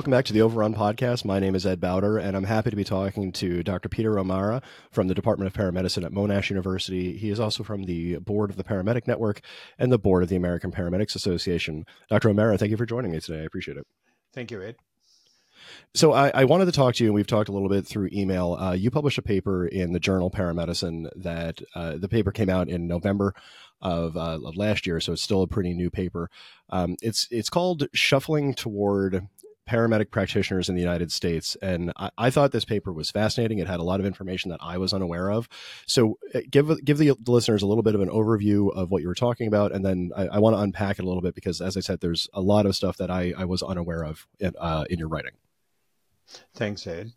welcome back to the Overrun podcast. My name is Ed Bowder, and I'm happy to be talking to Dr. Peter O'Meara from the Department of Paramedicine at Monash University. He is also from the board of the Paramedic Network and the board of the American Paramedics Association. Dr. O'Meara, thank you for joining me today. I appreciate it. Thank you, Ed. So I, I, wanted to talk to you, and we've talked a little bit through email. Uh, you published a paper in the journal Paramedicine that uh, the paper came out in November of, uh, of, last year, so it's still a pretty new paper. Um, it's it's called "Shuffling Toward Paramedic Practitioners in the United States," and I, I, thought this paper was fascinating. It had a lot of information that I was unaware of. So uh, give give the, the listeners a little bit of an overview of what you were talking about, and then I, I want to unpack it a little bit because, as I said, there's a lot of stuff that I, I was unaware of in, uh, in your writing. Thanks, Ed.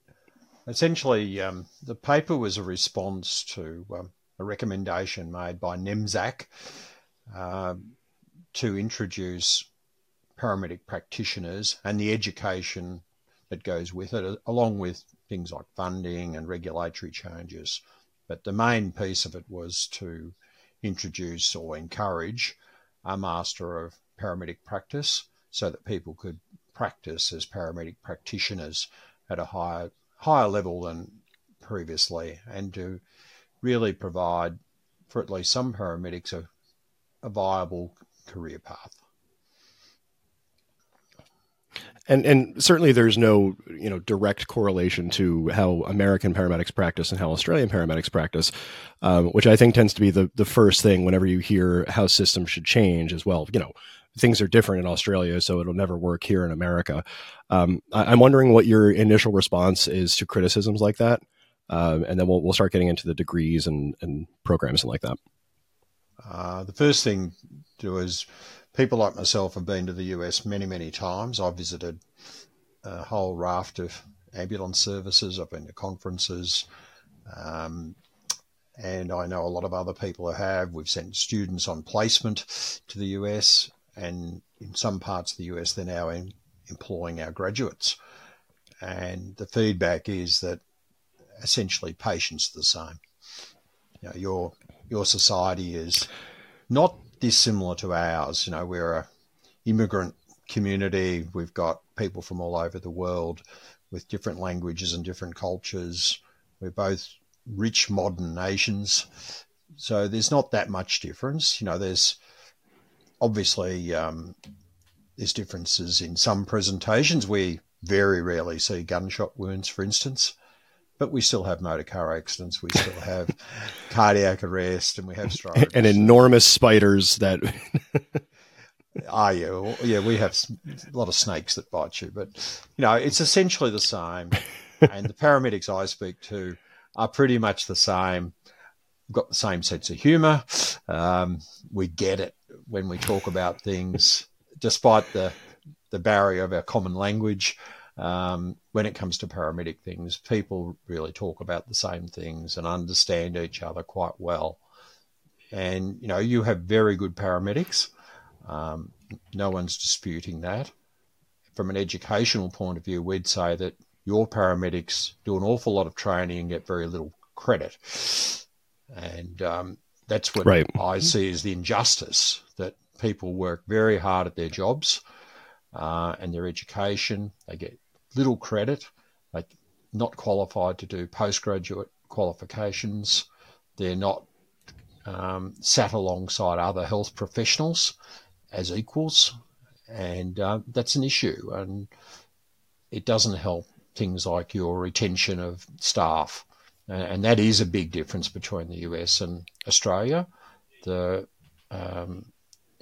Essentially, um, the paper was a response to um, a recommendation made by NEMSAC uh, to introduce paramedic practitioners and the education that goes with it, along with things like funding and regulatory changes. But the main piece of it was to introduce or encourage a master of paramedic practice so that people could practice as paramedic practitioners at a higher higher level than previously, and to really provide for at least some paramedics a, a viable career path. And and certainly there's no you know direct correlation to how American paramedics practice and how Australian paramedics practice, um, which I think tends to be the the first thing whenever you hear how systems should change as well. You know, things are different in Australia, so it'll never work here in America. Um, I, am wondering what your initial response is to criticisms like that, um, and then we'll we'll start getting into the degrees and and programs and like that. Uh, the first thing to do is people like myself have been to the US many many times. I've visited a whole raft of ambulance services. I've been to conferences. Um, and I know a lot of other people who have. We've sent students on placement to the US and in some parts of the US, they're now in, employing our graduates. And the feedback is that essentially patients are the same. You know, your your society is not dissimilar to ours. You know, we're a immigrant community. We've got people from all over the world with different languages and different cultures. We're both rich modern nations. So there's not that much difference. You know, there's obviously, um, there's differences in some presentations. We very rarely see gunshot wounds, for instance, but we still have motor car accidents. We still have cardiac arrest, and we have strokes. And enormous spiders that. Ah, yeah, yeah. We have a lot of snakes that bite you, but you know it's essentially the same. and the paramedics I speak to are pretty much the same. We've got the same sense of humour. Um, we get it when we talk about things, despite the the barrier of our common language. Um, when it comes to paramedic things, people really talk about the same things and understand each other quite well. And you know, you have very good paramedics. Um, no one's disputing that. From an educational point of view, we'd say that your paramedics do an awful lot of training and get very little credit. And um, that's what right. I see as the injustice that people work very hard at their jobs uh, and their education. They get little credit. They're not qualified to do postgraduate qualifications. They're not um, sat alongside other health professionals as equals, and uh, that's an issue. And it doesn't help things like your retention of staff and that is a big difference between the US and Australia. The um,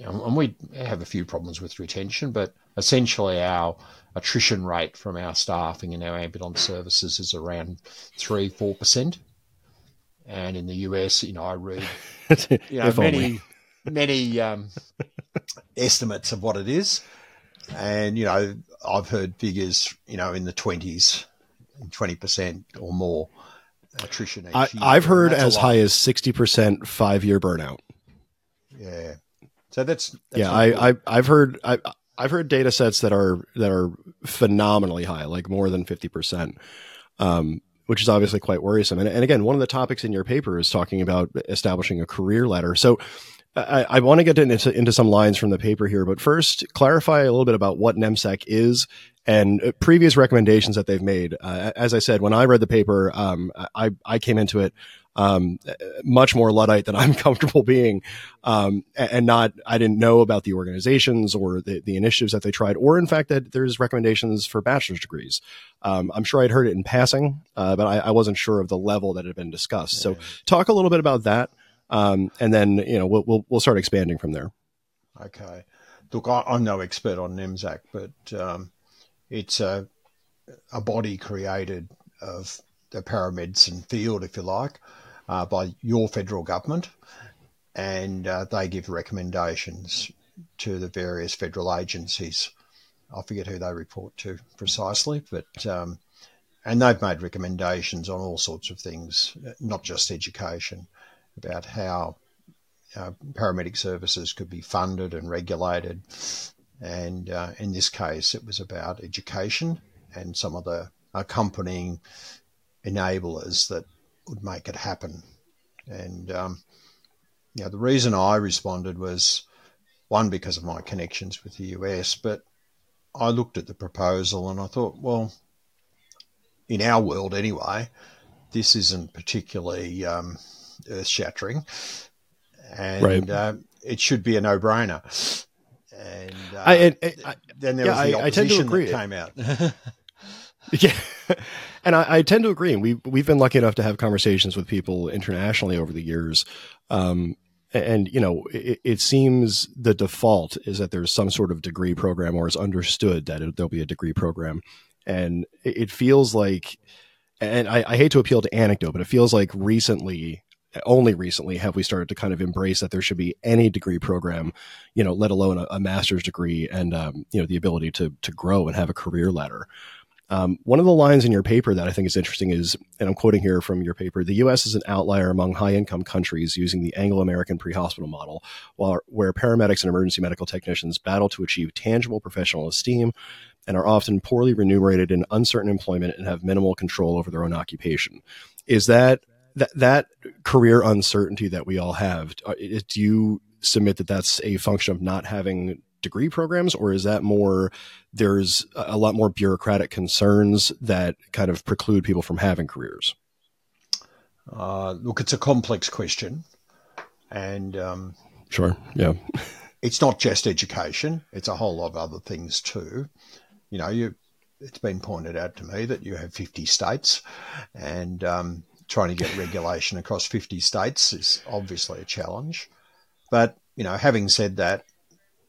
and we have a few problems with retention, but essentially our attrition rate from our staffing in our ambulance services is around three, four percent. And in the US, you know, I read you know, many, many um, estimates of what it is, and you know, I've heard figures, you know, in the twenties, twenty percent or more attrition. I, have heard as high as sixty percent five year burnout. Yeah, so that's, that's yeah. I, I I've heard I I've heard data sets that are that are phenomenally high, like more than fifty percent. Um, which is obviously quite worrisome. And, and again, one of the topics in your paper is talking about establishing a career ladder. So, I, I want to get into, into some lines from the paper here, but first, clarify a little bit about what NEMSAC is and uh, previous recommendations that they've made. Uh, as I said, when I read the paper, um, I, I came into it um, much more Luddite than I'm comfortable being, um, and not I didn't know about the organizations or the, the initiatives that they tried, or in fact that there's recommendations for bachelor's degrees. Um, I'm sure I'd heard it in passing, uh, but I, I, wasn't sure of the level that had been discussed. Yeah. So, talk a little bit about that um, and then you know we'll, we'll, we'll start expanding from there. Okay, look, I, am no expert on NEMSAC, but um, it's a a body created of the paramedicine field, if you like, uh, by your federal government, and uh, they give recommendations to the various federal agencies. I forget who they report to precisely, but um, and they've made recommendations on all sorts of things, not just education about how uh, paramedic services could be funded and regulated. And uh, in this case, it was about education and some of the accompanying enablers that would make it happen. And um, you know, the reason I responded was one because of my connections with the US, but I looked at the proposal and I thought, well, in our world anyway, this isn't particularly um, earth shattering, and right. uh, it should be a no brainer. And uh, I, I, I, then there yeah, was the opposition that came out. yeah. And I, I, tend to agree. And we we've been lucky enough to have conversations with people internationally over the years. Um, and you know, it, it, seems the default is that there's some sort of degree program, or is understood that it, there'll be a degree program. And it, it feels like, and I, I hate to appeal to anecdote, but it feels like recently only recently have we started to kind of embrace that there should be any degree program, you know, let alone a, a master's degree and um, you know the ability to to grow and have a career ladder. Um, one of the lines in your paper that I think is interesting is, and I'm quoting here from your paper: the U.S. is an outlier among high-income countries using the Anglo-American pre-hospital model, while where paramedics and emergency medical technicians battle to achieve tangible professional esteem and are often poorly remunerated in uncertain employment and have minimal control over their own occupation. Is that that that career uncertainty that we all have uh, do you submit that that's a function of not having degree programs or is that more there's a lot more bureaucratic concerns that kind of preclude people from having careers? Uh, look it's a complex question and um, sure yeah. it's not just education it's a whole lot of other things too. You know you it's been pointed out to me that you have 50 states and um, trying to get regulation across 50 states is obviously a challenge. But, you know, having said that,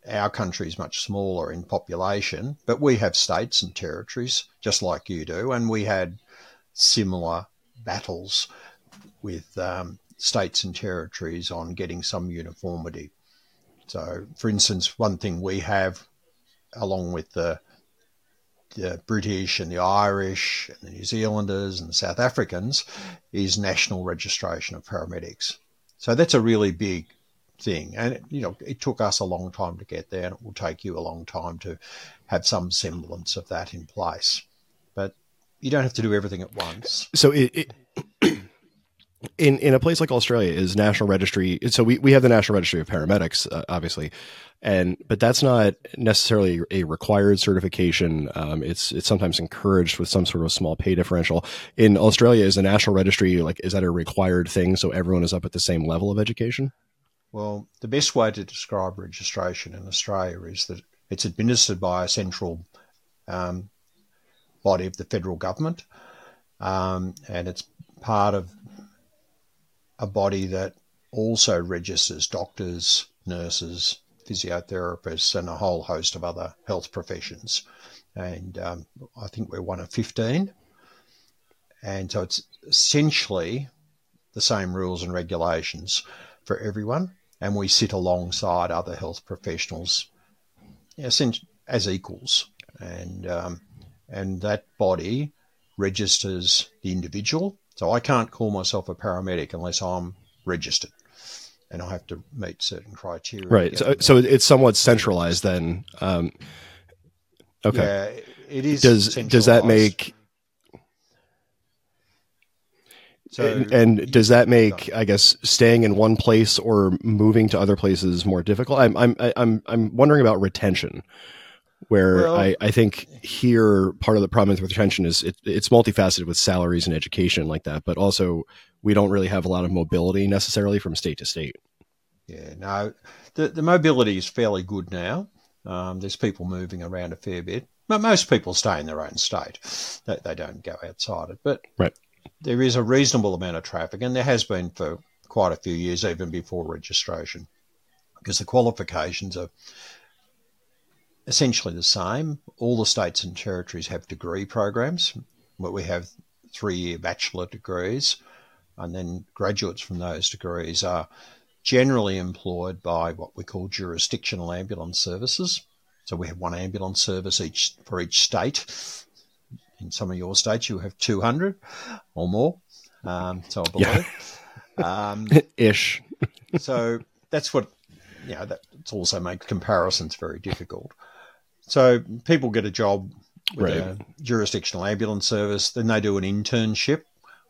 our country is much smaller in population, but we have states and territories just like you do. And we had similar battles with um, states and territories on getting some uniformity. So, for instance, one thing we have, along with the the British and the Irish and the New Zealanders and the South Africans is national registration of paramedics. So that's a really big thing. And, you know, it took us a long time to get there and it will take you a long time to have some semblance of that in place. But you don't have to do everything at once. So it, it in in a place like Australia is national registry. So we, we have the national registry of paramedics, uh, obviously, and but that's not necessarily a required certification. Um, it's it's sometimes encouraged with some sort of small pay differential. In Australia, is the national registry like is that a required thing? So everyone is up at the same level of education. Well, the best way to describe registration in Australia is that it's administered by a central um, body of the federal government, um, and it's part of a body that also registers doctors, nurses, physiotherapists, and a whole host of other health professions. And um, I think we're one of 15. And so it's essentially the same rules and regulations for everyone. And we sit alongside other health professionals as equals. And, um, and that body registers the individual. So I can't call myself a paramedic unless I'm registered and I have to meet certain criteria. Right. So, so it's somewhat centralized then. Um, okay. Yeah, it is. Does does that make So, and, and does that make, I guess, staying in one place or moving to other places more difficult? I'm, I'm, I'm, I'm wondering about retention, where well, I, I think here part of the problem with retention is it, it's multifaceted with salaries and education like that, but also we don't really have a lot of mobility necessarily from state to state. Yeah, no, the the mobility is fairly good now. Um, there's people moving around a fair bit. But most people stay in their own state; they, they don't go outside it. But right there is a reasonable amount of traffic, and there has been for quite a few years, even before registration, because the qualifications are essentially the same. All the states and territories have degree programs, where we have three year bachelor degrees, and then graduates from those degrees are generally employed by what we call jurisdictional ambulance services. So we have one ambulance service each for each state in some of your states you have 200 or more. Um, so I believe. Yeah. Um, Ish. so that's what, you know, that also makes comparisons very difficult. So people get a job with right. a jurisdictional ambulance service, then they do an internship,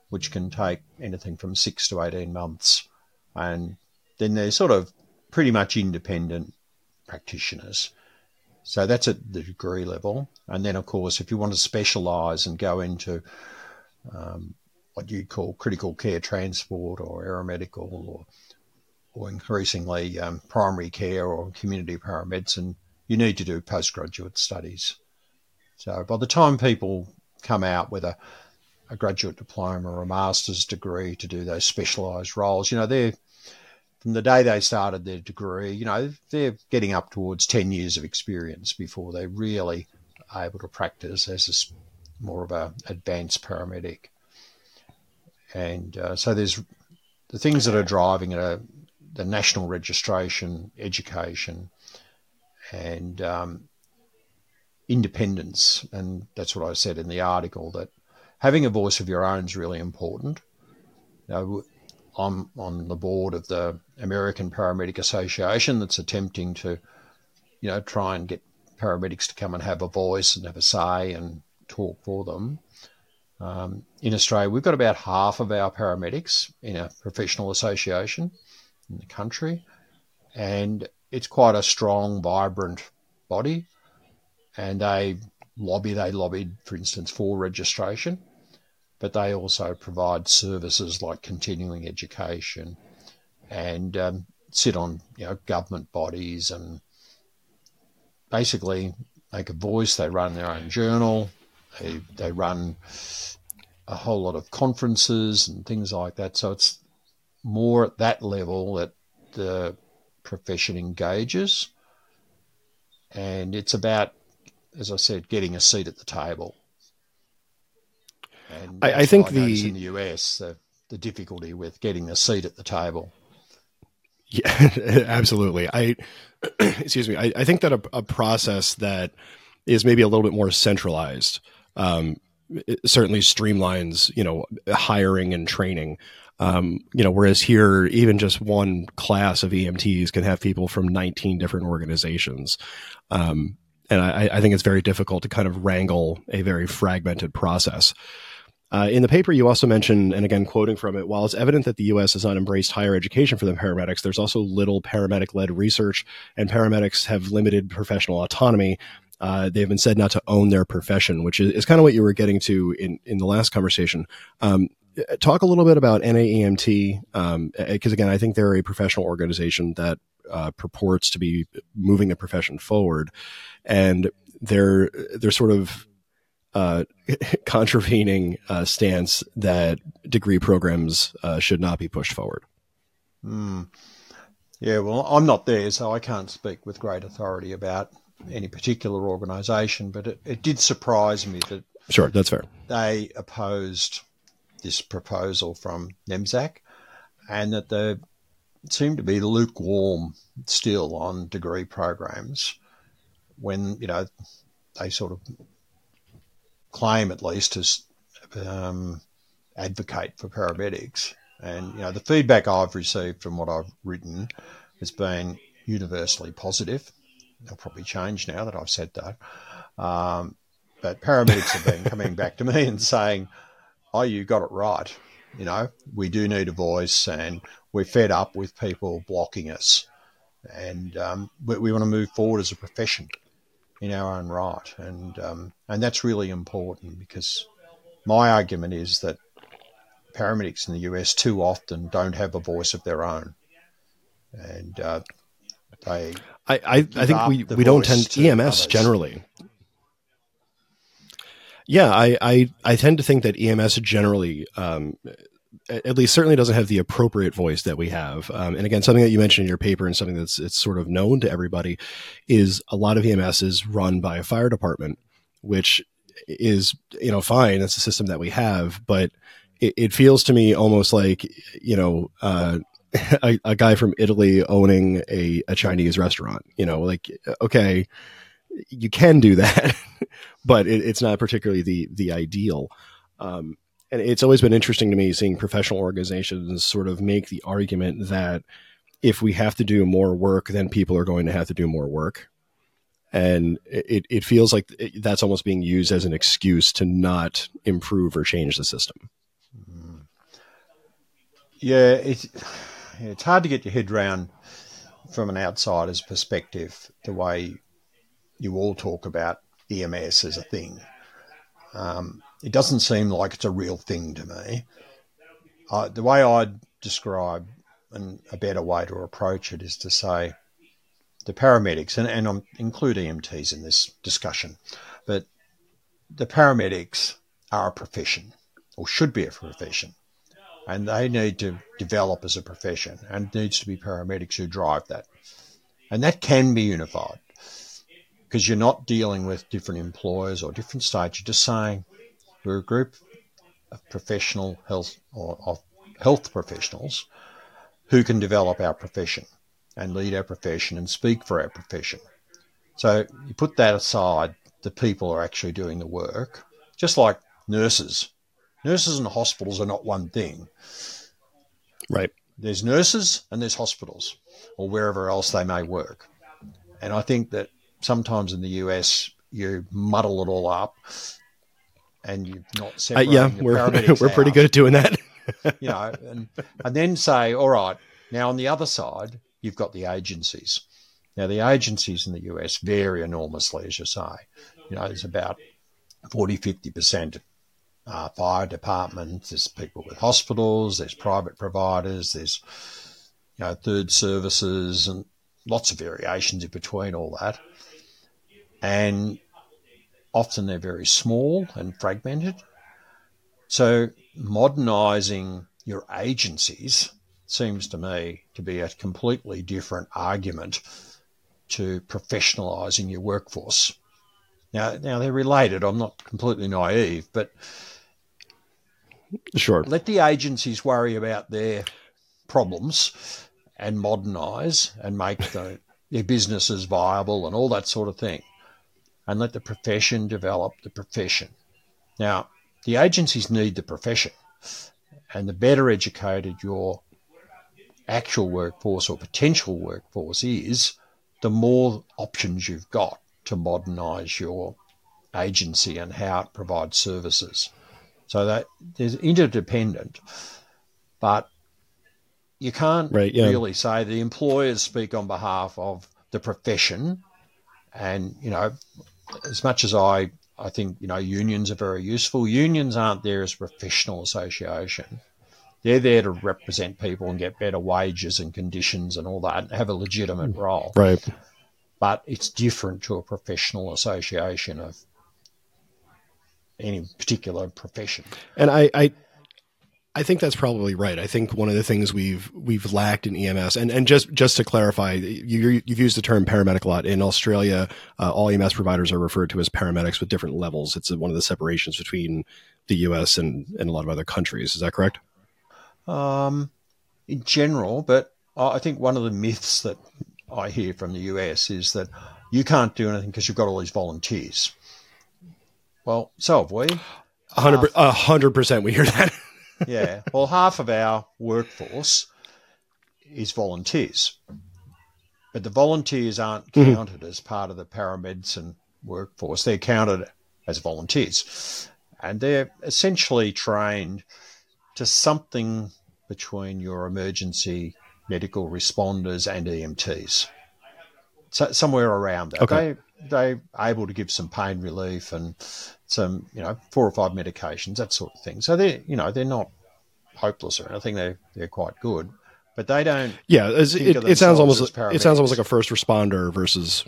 which can take anything from six to 18 months. And then they're sort of pretty much independent practitioners. So that's at the degree level. And then, of course, if you want to specialise and go into um, what you'd call critical care transport or aeromedical or, or increasingly um, primary care or community paramedicine, you need to do postgraduate studies. So by the time people come out with a, a graduate diploma or a master's degree to do those specialised roles, you know, they're from the day they started their degree, you know, they're getting up towards 10 years of experience before they're really able to practice as a, more of a advanced paramedic. And uh, so there's the things that are driving it are the national registration, education, and um, independence. And that's what I said in the article that having a voice of your own is really important. Know, I'm on the board of the American Paramedic Association that's attempting to, you know, try and get paramedics to come and have a voice and have a say and talk for them. Um, in Australia, we've got about half of our paramedics in a professional association in the country, and it's quite a strong, vibrant body. And they lobby, they lobbied, for instance, for registration but they also provide services like continuing education and um, sit on you know government bodies and basically make a voice. They run their own journal. They they run a whole lot of conferences and things like that. So it's more at that level that the profession engages, and it's about, as I said, getting a seat at the table. And I, I think the in the US the, the difficulty with getting a seat at the table. Yeah, absolutely. I excuse me. I, I think that a, a, process that is maybe a little bit more centralized um, certainly streamlines, you know, hiring and training. Um, you know, whereas here, even just one class of EMTs can have people from 19 different organizations. Um, and I, I, think it's very difficult to kind of wrangle a very fragmented process. Uh, in the paper, you also mention, and again, quoting from it, while it's evident that the U.S. has not embraced higher education for the paramedics, there's also little paramedic led research, and paramedics have limited professional autonomy. Uh, they've been said not to own their profession, which is, is kind of what you were getting to in, in the last conversation. Um, talk a little bit about NAEMT, because um, again, I think they're a professional organization that uh, purports to be moving the profession forward, and they're they're sort of uh, contravening uh, stance that degree programs uh, should not be pushed forward. Mm. Yeah, well, I'm not there, so I can't speak with great authority about any particular organisation, but it, it did surprise me that. Sure, that's fair. They opposed this proposal from NEMSAC and that they seem to be lukewarm still on degree programs when, you know, they sort of claim at least to um, advocate for paramedics. And you know, the feedback I've received from what I've written has been universally positive. They'll probably change now that I've said that. Um, but paramedics have been coming back to me and saying, "Oh, you got it right. you know, we do need a voice, and we're fed up with people blocking us, and um, we, we, want to move forward as a profession in our own right, and um, and that's really important because my argument is that paramedics in the US too often don't have a voice of their own, and uh, they. I, I, I think we, we don't tend EMS others. generally. Yeah, I, I, I tend to think that EMS generally, um, at least certainly doesn't have the appropriate voice that we have. Um, and again, something that you mentioned in your paper and something that's it's sort of known to everybody is a lot of EMS is run by a fire department, which is you know fine. That's a system that we have, but it, it feels to me almost like you know. Uh, a, a, guy from Italy owning a, a Chinese restaurant, you know, like, okay, you can do that, but it, it's not particularly the the ideal. Um, and it's always been interesting to me seeing professional organizations sort of make the argument that if we have to do more work, then people are going to have to do more work. And it, it feels like that's almost being used as an excuse to not improve or change the system. Yeah, it's, it's hard to get your head around from an outsider's perspective the way you all talk about EMS as a thing. Um, it doesn't seem like it's a real thing to me. Uh, the way I'd describe and a better way to approach it is to say the paramedics, and, and I'm include EMTs in this discussion, but the paramedics are a profession or should be a profession and they need to develop as a profession and it needs to be paramedics who drive that. And that can be unified because you're not dealing with different employers or different states. You're just saying we're a group of professional health or of health professionals who can develop our profession and lead our profession and speak for our profession. So you put that aside, the people are actually doing the work, just like nurses. Nurses and hospitals are not one thing. Right. There's nurses and there's hospitals or wherever else they may work. And I think that sometimes in the US you muddle it all up, and you're not separating. Uh, yeah, we're we're pretty good at doing that. you know, and and then say, all right, now on the other side, you've got the agencies. Now the agencies in the US vary enormously, as you say. You know, there's about 40, 50 percent uh, fire departments. There's people with hospitals. There's private providers. There's you know third services and lots of variations in between all that and often they're very small and fragmented. So, modernising your agencies seems to me to be a completely different argument to professionalising your workforce. Now, now they're related. I'm not completely naive, but sure, let the agencies worry about their problems and modernise and make the, their businesses viable and all that sort of thing and let the profession develop the profession. Now, the agencies need the profession, and the better educated your actual workforce or potential workforce is, the more options you've got to modernise your agency and how it provides services. So that there's interdependent, but you can't right, yeah. really say the employers speak on behalf of the profession and you know as much as I, I think you know unions are very useful. Unions aren't there as a professional association. They're there to represent people and get better wages and conditions and all that, and have a legitimate role. Right. But it's different to a professional association of any particular profession. And I, I I think that's probably right. I think one of the things we've we've lacked in EMS, and, and just just to clarify, you, have used the term paramedic a lot. In Australia, uh, all EMS providers are referred to as paramedics with different levels. It's one of the separations between the US and, and a lot of other countries. Is that correct? Um, in general, but I think one of the myths that I hear from the US is that you can't do anything because you've got all these volunteers. Well, so have we. A hundred percent, we hear that. yeah. Well, half of our workforce is volunteers, but the volunteers aren't mm-hmm. counted mm-hmm. as part of the paramedicine workforce. They're counted as volunteers, and they're essentially trained to something between your emergency medical responders and EMTs. So somewhere around that. Okay. They they're able to give some pain relief and some, you know, four or five medications, that sort of thing. So they're you know, they're not hopeless or anything. They're they're quite good. But they don't Yeah, it, it sounds almost it sounds almost like a first responder versus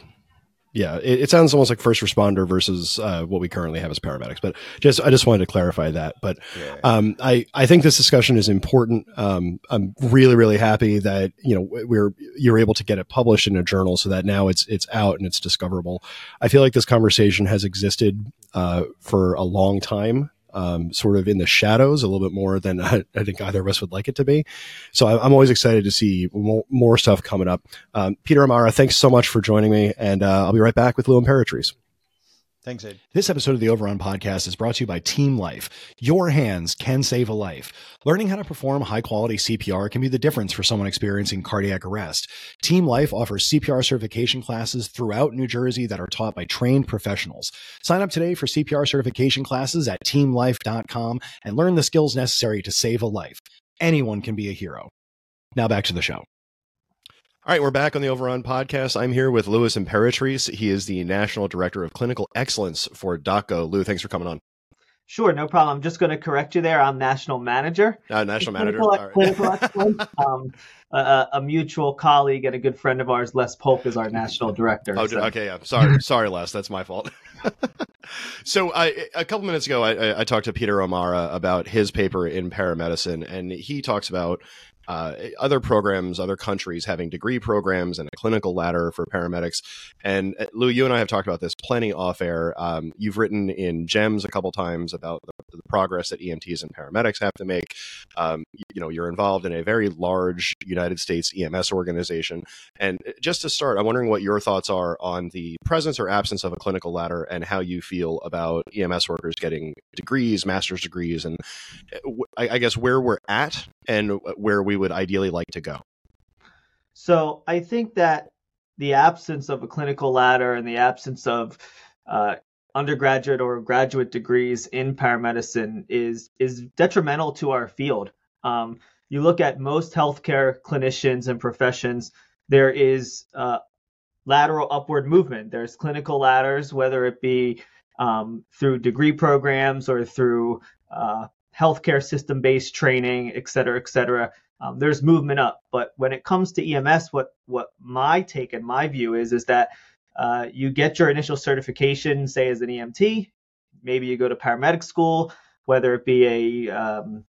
yeah, it, it sounds almost like first responder versus uh, what we currently have as paramedics. But just I just wanted to clarify that. But yeah. um, I I think this discussion is important. Um, I'm really really happy that you know we're you're able to get it published in a journal so that now it's it's out and it's discoverable. I feel like this conversation has existed uh, for a long time. Um, sort of in the shadows a little bit more than I, I think either of us would like it to be. So I, I'm always excited to see more, more stuff coming up. Um, Peter O'Meara, thanks so much for joining me, and uh, I'll be right back with Lou Imperatrice. Thanks, Ed. This episode of the Overrun podcast is brought to you by Team Life. Your hands can save a life. Learning how to perform high quality CPR can be the difference for someone experiencing cardiac arrest. Team Life offers CPR certification classes throughout New Jersey that are taught by trained professionals. Sign up today for CPR certification classes at teamlife.com and learn the skills necessary to save a life. Anyone can be a hero. Now back to the show. All right, we're back on the Overrun podcast. I'm here with Louis Imperatrice. He is the National Director of Clinical Excellence for DocGo. Lou, thanks for coming on. Sure, no problem. I'm just going to correct you there. I'm national manager. Uh, National Manager. Clinical, right. clinical excellence. Um, a- a, mutual colleague and a good friend of ours, Les Polk, is our national director. Oh, So- okay, yeah. Sorry, sorry, Les. That's my fault. so, I, a couple minutes ago, I, I talked to Peter O'Meara about his paper in paramedicine, and he talks about uh, other programs, other countries having degree programs and a clinical ladder for paramedics. And uh, Lou, you and I have talked about this plenty off air. Um, you've written in JEMS a couple times about the, the progress that EMTs and paramedics have to make. Um, you, know, you're involved in a very large United States EMS organization. And uh, just to start, I'm wondering what your thoughts are on the presence or absence of a clinical ladder and how you feel about EMS workers getting degrees, master's degrees, and uh, I, guess where we're at and where we would ideally like to go. So I think that the absence of a clinical ladder and the absence of uh, undergraduate or graduate degrees in paramedicine is is detrimental to our field. Um, you look at most healthcare clinicians and professions, there is uh, lateral upward movement. There's clinical ladders, whether it be um, through degree programs or through uh, healthcare system based training, et cetera, et cetera. Um, there's movement up. But when it comes to EMS, what what my take and my view is is that uh, you get your initial certification, say as an EMT, maybe you go to paramedic school, whether it be a um,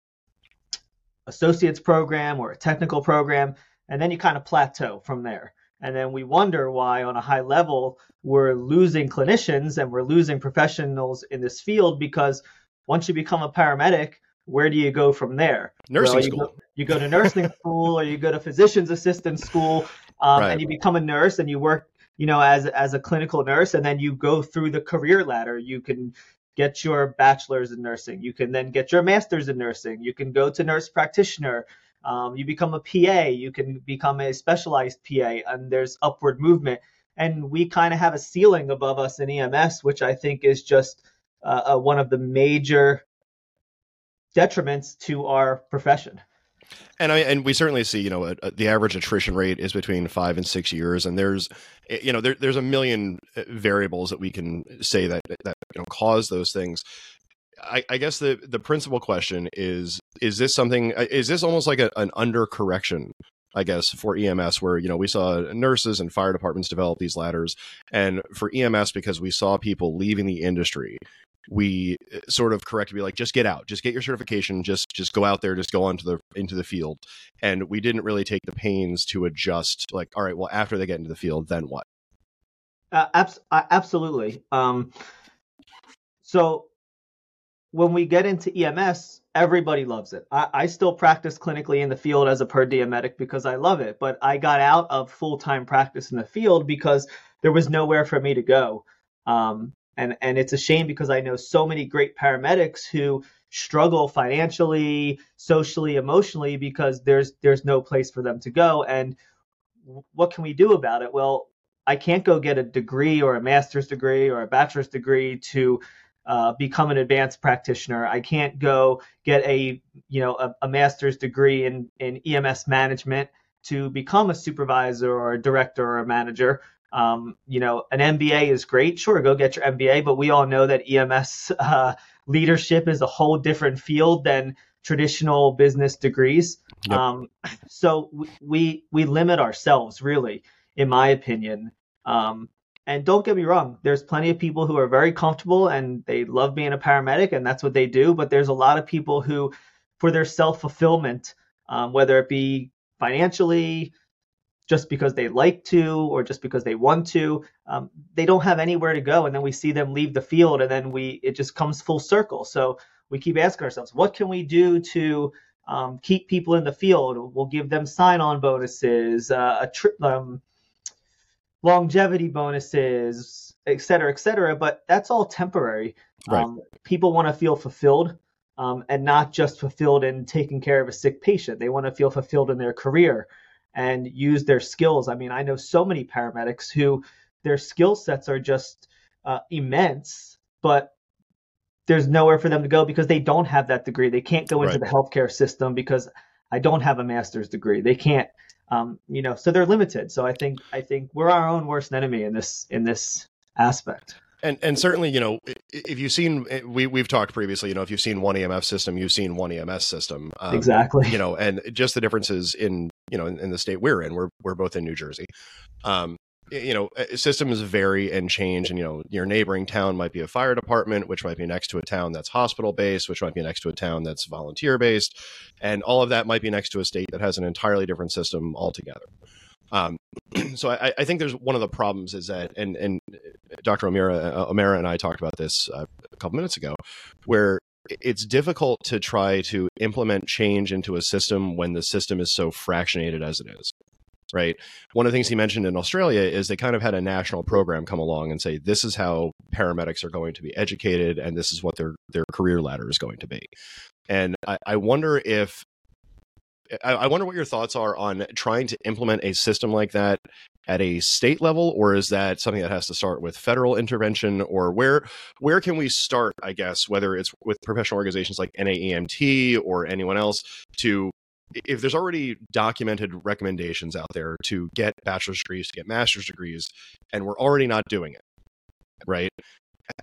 associate's program or a technical program, and then you kind of plateau from there. And then we wonder why, on a high level, we're losing clinicians and we're losing professionals in this field because once you become a paramedic, where do you go from there? Nursing Well, you school. Go, you go to nursing school or you go to physician's assistant school um, Right. and you become a nurse and you work, you know, as, as a clinical nurse and then you go through the career ladder. You can get your bachelor's in nursing. You can then get your master's in nursing. You can go to nurse practitioner. Um, you become a PA. You can become a specialized PA and there's upward movement. And we kind of have a ceiling above us in EMS, which I think is just uh, uh, one of the major detriments to our profession. And I and we certainly see, you know, a, a- the average attrition rate is between five and six years, and there's, eh, you know, there, there's a million uh, variables that we can say that that you know cause those things. I, I guess the the principal question is: Is this something? uh, Is this almost like a, an undercorrection? I guess for EMS, where you know we saw nurses and fire departments develop these ladders, and for EMS because we saw people leaving the industry, we uh, sort of correct be like just get out just get your certification just just go out there just go onto the into the field and we didn't really take the pains to adjust like all right well after they get into the field then what Uh, abs- absolutely. Um, so when we get into EMS, everybody loves it. I, I still practice clinically in the field as a per diem medic because I love it, but I got out of full time practice in the field because there was nowhere for me to go. Um, and and it's a shame because I know so many great paramedics who struggle financially, socially, emotionally because there's there's no place for them to go. And what can we do about it? Well, I can't go get a degree or a master's degree or a bachelor's degree to uh, become an advanced practitioner. I can't go get a you know a, a, master's degree in in EMS management to become a supervisor or a director or a manager. Um, you know, an MBA is great. Sure, go get your MBA, but we all know that EMS uh, leadership is a whole different field than traditional business degrees. Yep. Um, so we we limit ourselves, really, in my opinion. Um, and don't get me wrong, there's plenty of people who are very comfortable and they love being a paramedic and that's what they do. But there's a lot of people who, for their self fulfillment, um, whether it be financially, just because they like to or just because they want to, um, they don't have anywhere to go. And then we see them leave the field and then we it just comes full circle. So we keep asking ourselves, what can we do to um, keep people in the field? We'll give them sign-on bonuses, uh, a tri- um, longevity bonuses, et cetera, et cetera. But that's all temporary. Right. Um, people want to feel fulfilled um, and not just fulfilled in taking care of a sick patient. They want to feel fulfilled in their career and use their skills. I mean, I know so many paramedics who their skill sets are just uh, immense, but there's nowhere for them to go because they don't have that degree. They can't go into right. the healthcare system because I don't have a master's degree. They can't, um, you know, so they're limited. So I think I think we're our own worst enemy in this in this aspect. And and certainly, you know, if you've seen, we we've talked previously, you know, if you've seen one EMS system, you've seen one EMS system. Um, exactly. You know, and just the differences in you know in, in, the state we're in. We're we're both in New Jersey. Um, you know uh, systems vary and change and you know your neighboring town might be a fire department which might be next to a town that's hospital based which might be next to a town that's volunteer based and all of that might be next to a state that has an entirely different system altogether um, so I, I, think there's one of the problems is that and and dr o'meara uh, o'meara and i talked about this uh, a couple minutes ago where it's difficult to try to implement change into a system when the system is so fractionated as it is right? One of the things he mentioned in Australia is they kind of had a national program come along and say this is how paramedics are going to be educated and this is what their their career ladder is going to be. And I, I wonder if I, wonder what your thoughts are on trying to implement a system like that at a state level, or is that something that has to start with federal intervention, or where where can we start? I guess whether it's with professional organizations like NAEMT or anyone else to if there's already documented recommendations out there to get bachelor's degrees, to get master's degrees, and we're already not doing it, right?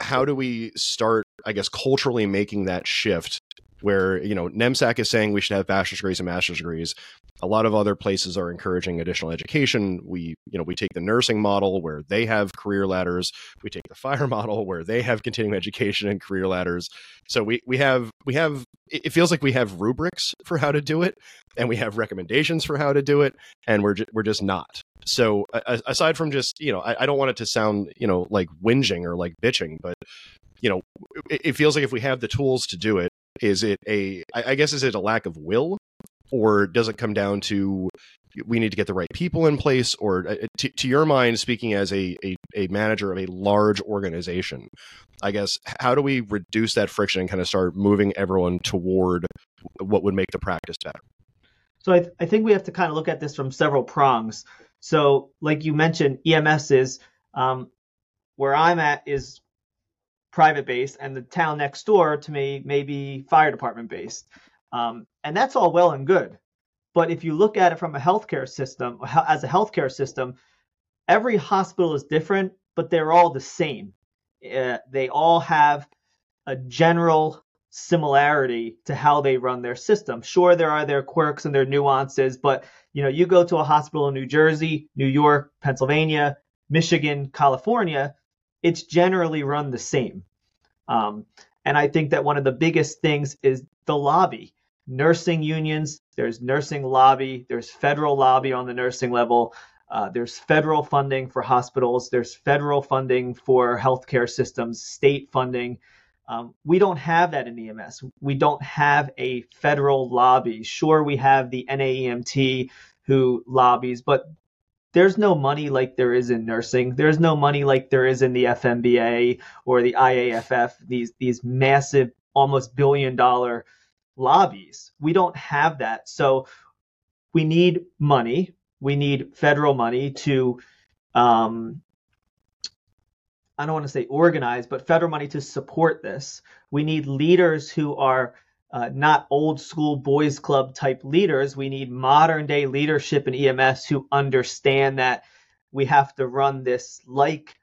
How do we start, I guess, culturally making that shift where, you know, NEMSAC is saying we should have bachelor's degrees and master's degrees, a lot of other places are encouraging additional education. We you know we take the nursing model where they have career ladders. We take the fire model where they have continuing education and career ladders. So we we have we have it feels like we have rubrics for how to do it and we have recommendations for how to do it and we're ju- we're just not. So aside from just you know I, I don't want it to sound you know like whinging or like bitching but you know it, it feels like if we have the tools to do it is it a I guess is it a lack of will? Or does it come down to we need to get the right people in place? Or uh, to, to your mind speaking as a, a, a, manager of a large organization i guess how do we reduce that friction and kind of start moving everyone toward what would make the practice better? So i, th- I think we have to kind of look at this from several prongs. So like you mentioned ems is um, where i'm at is private based and the town next door to me may be fire department based um, and that's all well and good. But if you look at it from a healthcare system, as a healthcare system, every hospital is different, but they're all the same. Uh, they all have a general similarity to how they run their system. Sure, there are their quirks and their nuances, but you know, you go to a hospital in New Jersey, New York, Pennsylvania, Michigan, California, it's generally run the same. Um, and I think that one of the biggest things is the lobby nursing unions, there's nursing lobby, there's federal lobby on the nursing level, uh, there's federal funding for hospitals, there's federal funding for healthcare systems, state funding. Um, we don't have that in EMS. We don't have a federal lobby. Sure, we have the NAEMT who lobbies, but there's no money like there is in nursing. There's no money like there is in the FMBA or the IAFF. These these massive, almost billion dollar lobbies. We don't have that. So we need money. We need federal money to um, I don't want to say organized, but federal money to support this. We need leaders who are uh, not old school boys club type leaders. We need modern day leadership in EMS who understand that we have to run this like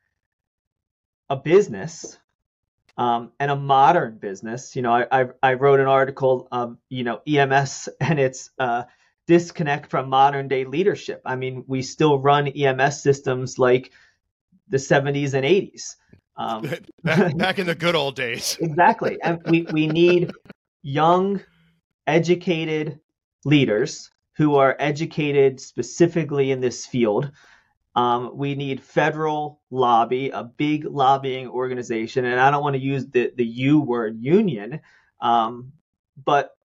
a business um, and a modern business. You know, I, I, I wrote an article, um, you know, EMS and its uh, disconnect from modern day leadership. I mean, we still run EMS systems like the 70s and 80s. Um, back, back in the good old days. exactly. And we, we need young, educated leaders who are educated specifically in this field. Um, we need federal lobby, a big lobbying organization, and I don't want to use the the U word, union, um, but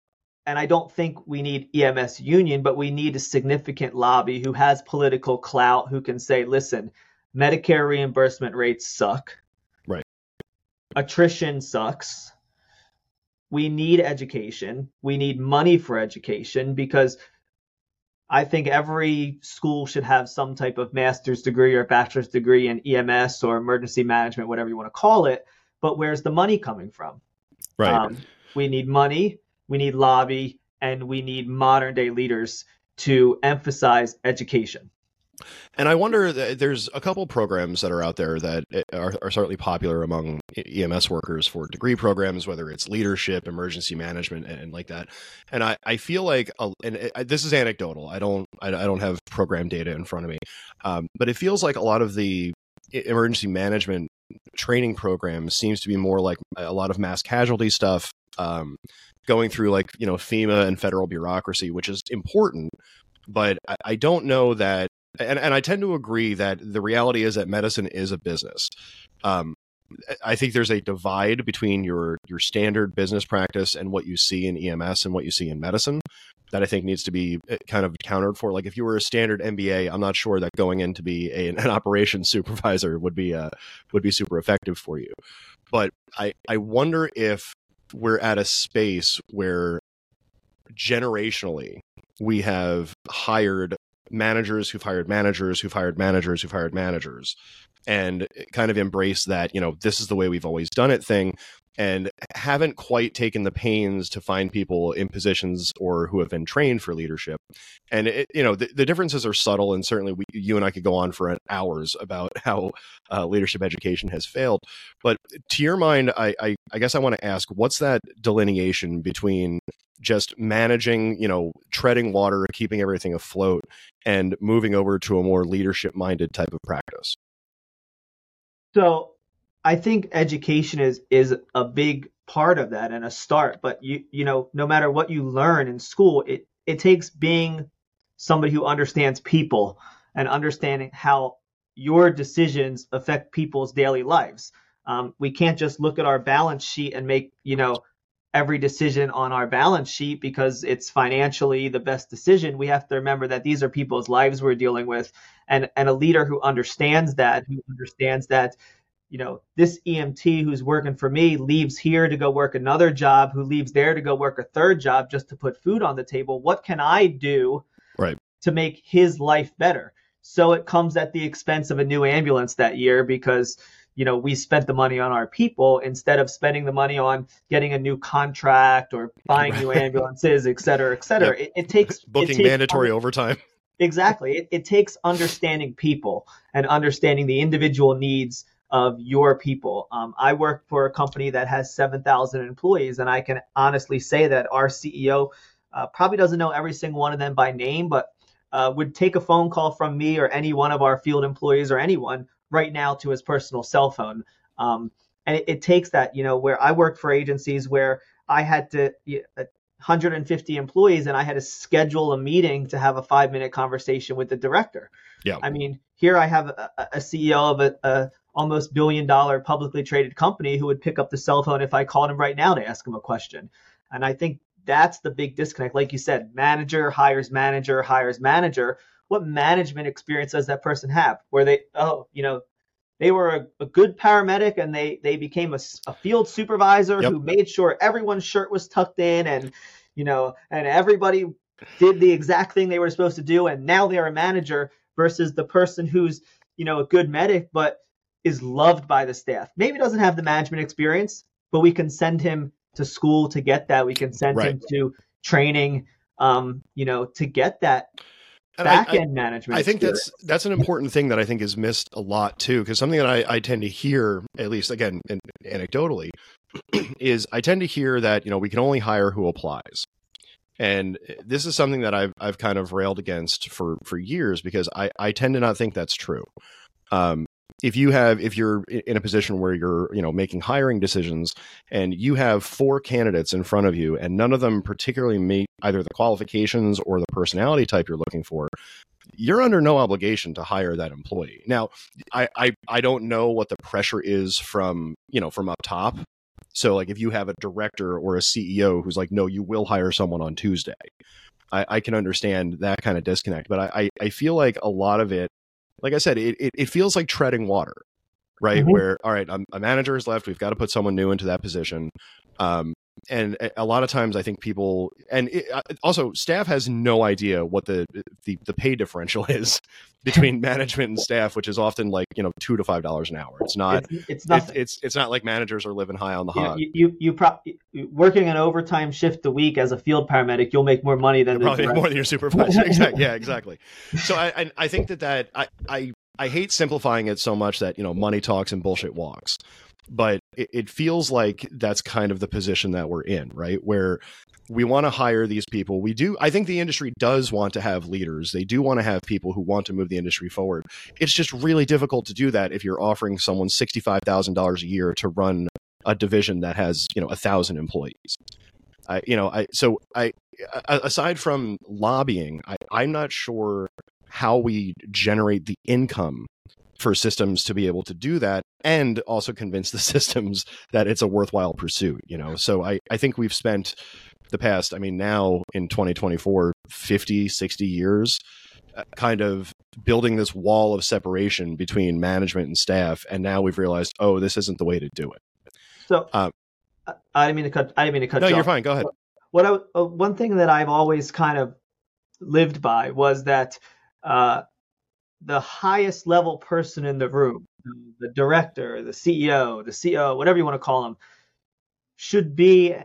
and I don't think we need EMS union, but we need a significant lobby who has political clout, who can say, listen, Medicare reimbursement rates suck. Right. Attrition sucks. We need education. We need money for education because I think every school should have some type of master's degree or bachelor's degree in EMS or emergency management, whatever you want to call it. But where's the money coming from? Right. Um, we need money, we need lobby, and we need modern day leaders to emphasize education. And I wonder, there's a couple programs that are out there that eh, are, are, certainly popular among EMS workers for degree programs, whether it's leadership, emergency management, and, and like that. And I, I feel like, a, and it, this is anecdotal. I don't, I, I, don't have program data in front of me, um, but it feels like a lot of the emergency management training programs seems to be more like a lot of mass casualty stuff. Um, going through like you know FEMA and federal bureaucracy, which is important, but I, I don't know that and, and I tend to agree that the reality is that medicine is a business. Um, I think there's a divide between your your standard business practice and what you see in EMS and what you see in medicine that I think needs to be eh, kind of countered for. Like if you were a standard MBA, I'm not sure that going in to be a, an operations supervisor would be uh, would be super effective for you. But I I wonder if we're at a space where generationally we have hired managers who've hired managers who've hired managers who've hired managers and kind of embrace that you know this is the way we've always done it thing and haven't quite taken the pains to find people in positions or who have been trained for leadership and it, you know the, the, differences are subtle and certainly we, you and i could go on for hours about how uh, leadership education has failed but to your mind i, I, I guess i want to ask what's that delineation between just managing, you know, treading water, keeping everything afloat, and moving over to a more leadership minded type of practice? So I think education is is a big part of that and a start. But you you know, no matter what you learn in school, it it takes being somebody who understands people and understanding how your decisions affect people's daily lives. Um, we can't just look at our balance sheet and make you know every decision on our balance sheet because it's financially the best decision. We have to remember that these are people's lives we're dealing with and, and a leader who understands that, who understands that, you know, this EMT who's working for me leaves here to go work another job, who leaves there to go work a third job just to put food on the table. What can I do right. to make his life better? So it comes at the expense of a new ambulance that year because you know, we spent the money on our people instead of spending the money on getting a new contract or buying new ambulances, et cetera, et cetera. Yep. It, it, takes booking it takes mandatory under- overtime. Exactly. It, it takes understanding people and understanding the individual needs of your people. Um, I work for a company that has 7,000 employees, and I can honestly say that our CEO uh, probably doesn't know every single one of them by name, but uh, would take a phone call from me or any one of our field employees or anyone right now to his personal cell phone. Um, and it, it, takes that, you know, where I worked for agencies where I had to, 150 employees and I had to schedule a meeting to have a five minute conversation with the director. Yeah. I mean, here I have a, a CEO of a, a, almost billion dollar publicly traded company who would pick up the cell phone if I called him right now to ask him a question. And I think that's the big disconnect. Like you said, manager hires manager, hires manager what management experience does that person have where they oh you know they were a, a good paramedic and they they became a, a field supervisor yep. who made sure everyone's shirt was tucked in and you know and everybody did the exact thing they were supposed to do and now they're a manager versus the person who's you know a good medic but is loved by the staff. Maybe doesn't have the management experience, but we can send him to school to get that. We can send right. him to training, um, you know, to get that back end management. I think experience. that's that's an important thing that I think is missed a lot too, because something that I, I tend to hear, at least again anecdotally, is I tend to hear that you know we can only hire who applies. And this is something that I've I've kind of railed against for for years because I, I tend to not think that's true. Um, if you have if you're in a position where you're you know making hiring decisions and you have four candidates in front of you and none of them particularly meet either the qualifications or the personality type you're looking for you're under no obligation to hire that employee. Now I, I i don't know what the pressure is from you know from up top. So like if you have a director or a ceo who's like no you will hire someone on tuesday I, I can understand that kind of disconnect. But I, I feel like a lot of it like I said, it, it, it feels like treading water, right? Mm-hmm. Where, all right, a, a manager is left. We've got to put someone new into that position. Um, and a lot of times i think people and it, uh, also staff has no idea what the, the the pay differential is between management and staff which is often like you know two to five dollars an hour. It's not it's it's, not, it's, it's, it's not like managers are living high on the hog. you you, you pro- working an overtime shift a week as a field paramedic you'll make more money than probably more than your supervisor. Exactly yeah exactly. So I, I i think that that i i I hate simplifying it so much that you know money talks and bullshit walks but it, it feels like that's kind of the position that we're in, right? Where we want to hire these people. We do. I think the industry does want to have leaders. They do want to have people who want to move the industry forward. It's just really difficult to do that if you're offering someone sixty-five thousand dollars a year to run a division that has you know a thousand employees. I, you know, I so I aside from lobbying, I, I'm not sure how we generate the income for systems to be able to do that and also convince the systems that it's a worthwhile pursuit you know? So i i think we've spent the past i mean now in 2024 50 60 years uh, kind of building this wall of separation between management and staff and now we've realized oh this isn't the way to do it. So um, i didn't mean to cut i didn't mean to cut no you you're fine. Go ahead. What I, uh, one thing that i've always kind of lived by was that uh, the highest level person in the room, the director, the CEO, the CEO, whatever you want to call them, should be,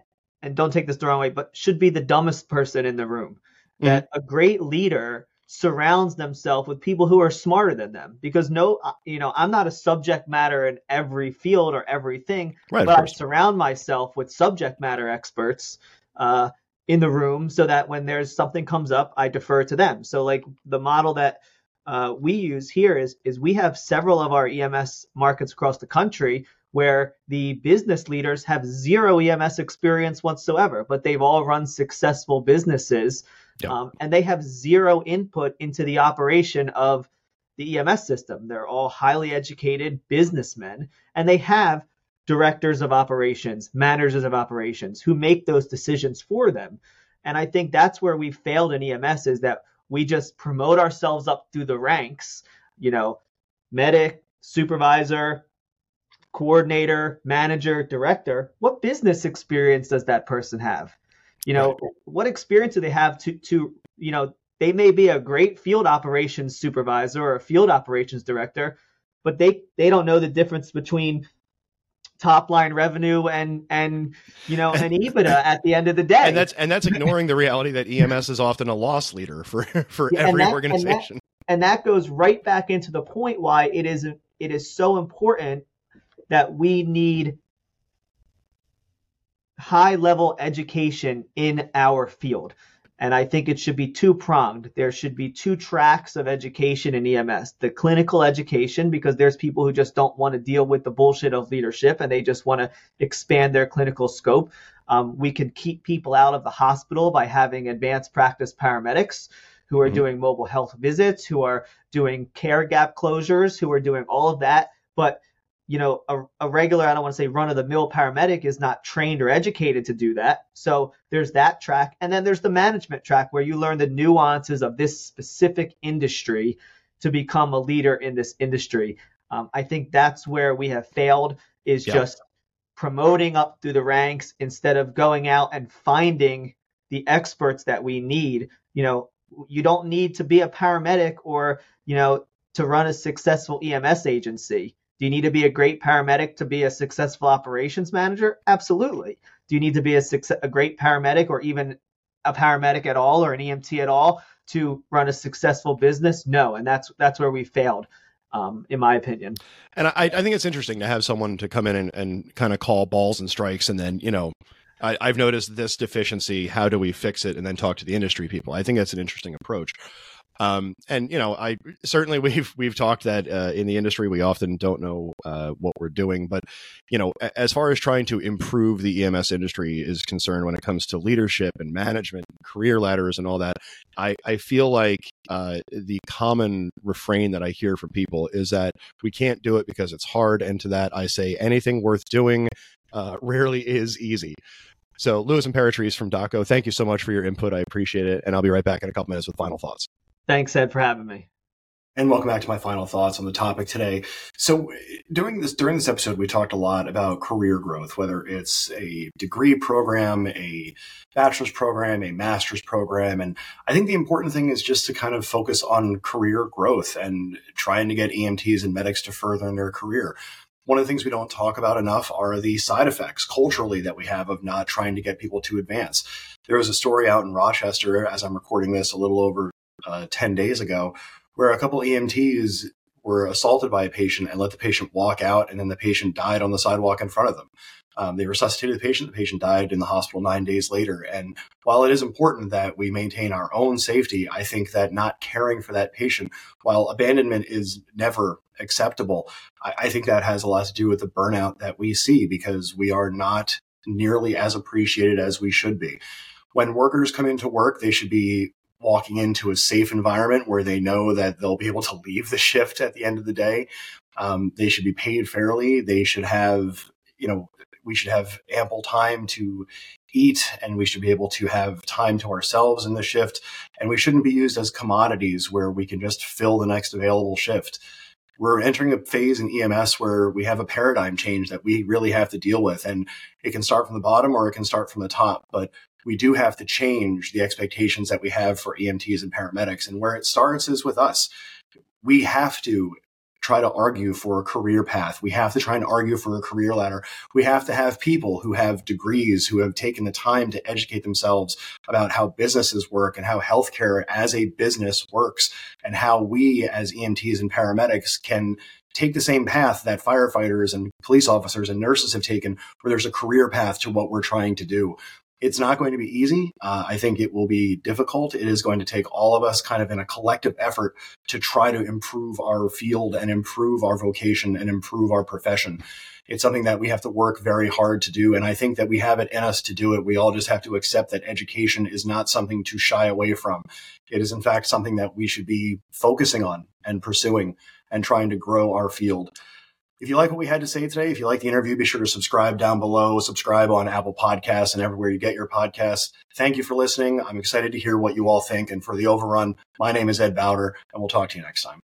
and don't take this the wrong way, but should be the dumbest person in the room. Mm-hmm. That a great leader surrounds themselves with people who are smarter than them because no uh, you know i'm not a subject matter in every field or everything right, but i surround myself with subject matter experts uh, in the room so that when there's something comes up i defer to them so like the model that uh, we use here is is we have several of our EMS markets across the country where the business leaders have zero EMS experience whatsoever, but they've all run successful businesses, yep. um, and they have zero input into the operation of the EMS system. They're all highly educated businessmen, and they have directors of operations, managers of operations who make those decisions for them. And I think that's where we failed in EMS is that we just promote ourselves up through the ranks, you know, medic, supervisor, coordinator, manager, director. What business experience does that person have? You know, what experience do they have to to, you know, they may be a great field operations supervisor or a field operations director, but they they don't know the difference between top line revenue and and you know and EBITDA at the end of the day. And that's and that's ignoring the reality that EMS is often a loss leader for for yeah, every and that, organization. And that, and that goes right back into the point why it is it is so important that we need high level education in our field. And I think it should be two pronged. There should be two tracks of education in EMS the clinical education, because there's people who just don't want to deal with the bullshit of leadership and they just want to expand their clinical scope. Um, we can keep people out of the hospital by having advanced practice paramedics who are mm-hmm. doing mobile health visits, who are doing care gap closures, who are doing all of that. But you know, a, a regular, I don't want to say run of the mill paramedic is not trained or educated to do that. So there's that track. And then there's the management track where you learn the nuances of this specific industry to become a leader in this industry. Um, I think that's where we have failed is yeah. just promoting up through the ranks instead of going out and finding the experts that we need. You know, you don't need to be a paramedic or, you know, to run a successful EMS agency Do you need to be a great paramedic to be a successful operations manager? Absolutely. Do you need to be a, a great paramedic or even a paramedic at all or an EMT at all to run a successful business? No, and that's that's where we failed. Um, in my opinion. And I, I, think it's interesting to have someone to come in and, and kind of call balls and strikes, and then you know, I, have noticed this deficiency. How do we fix it? And then talk to the industry people. I think that's an interesting approach. Um, and you know, I certainly we've we've talked that uh, in the industry we often don't know uh, what we're doing, but you know, as far as trying to improve the EMS industry is concerned, when it comes to leadership and management, career ladders, and all that, I I feel like uh, the common refrain that I hear from people is that we can't do it because it's hard, and to that I say anything worth doing uh, rarely is easy. So, Louis Imperatrice from DocGo, thank you so much for your input. I appreciate it. And I'll be right back in a couple minutes with final thoughts. Thanks, Ed, for having me. And welcome back to my final thoughts on the topic today. So during this during this episode, we talked a lot about career growth, whether it's a degree program, a bachelor's program, a master's program. And I think the important thing is just to kind of focus on career growth and trying to get EMTs and medics to further in their career. One of the things we don't talk about enough are the side effects culturally that we have of not trying to get people to advance. There was a story out in Rochester as I'm recording this a little over uh, 10 days ago where a couple EMTs were assaulted by a patient and let the patient walk out, and then the patient died on the sidewalk in front of them. Um, they resuscitated the patient. The patient died in the hospital nine days later. And while it is important that we maintain our own safety, I think that not caring for that patient, while abandonment is never acceptable, I, I think that has a lot to do with the burnout that we see because we are not nearly as appreciated as we should be. When workers come into work, they should be walking into a safe environment where they know that they'll be able to leave the shift at the end of the day. Um, they should be paid fairly. They should have, you know, we should have ample time to eat and we should be able to have time to ourselves in the shift. And we shouldn't be used as commodities where we can just fill the next available shift. We're entering a phase in EMS where we have a paradigm change that we really have to deal with. And it can start from the bottom or it can start from the top. But we do have to change the expectations that we have for EMTs and paramedics. And where it starts is with us. We have to try to argue for a career path. We have to try and argue for a career ladder. We have to have people who have degrees, who have taken the time to educate themselves about how businesses work and how healthcare as a business works and how we as EMTs and paramedics can take the same path that firefighters and police officers and nurses have taken, where there's a career path to what we're trying to do. It's not going to be easy. Uh, I think it will be difficult. It is going to take all of us kind of in a collective effort to try to improve our field and improve our vocation and improve our profession. It's something that we have to work very hard to do. And I think that we have it in us to do it. We all just have to accept that education is not something to shy away from. It is, in fact, something that we should be focusing on and pursuing and trying to grow our field. If you like what we had to say today, if you like the interview, be sure to subscribe down below, subscribe on Apple Podcasts and everywhere you get your podcasts. Thank you for listening. I'm excited to hear what you all think. And for the overrun, my name is Ed Bowder, and we'll talk to you next time.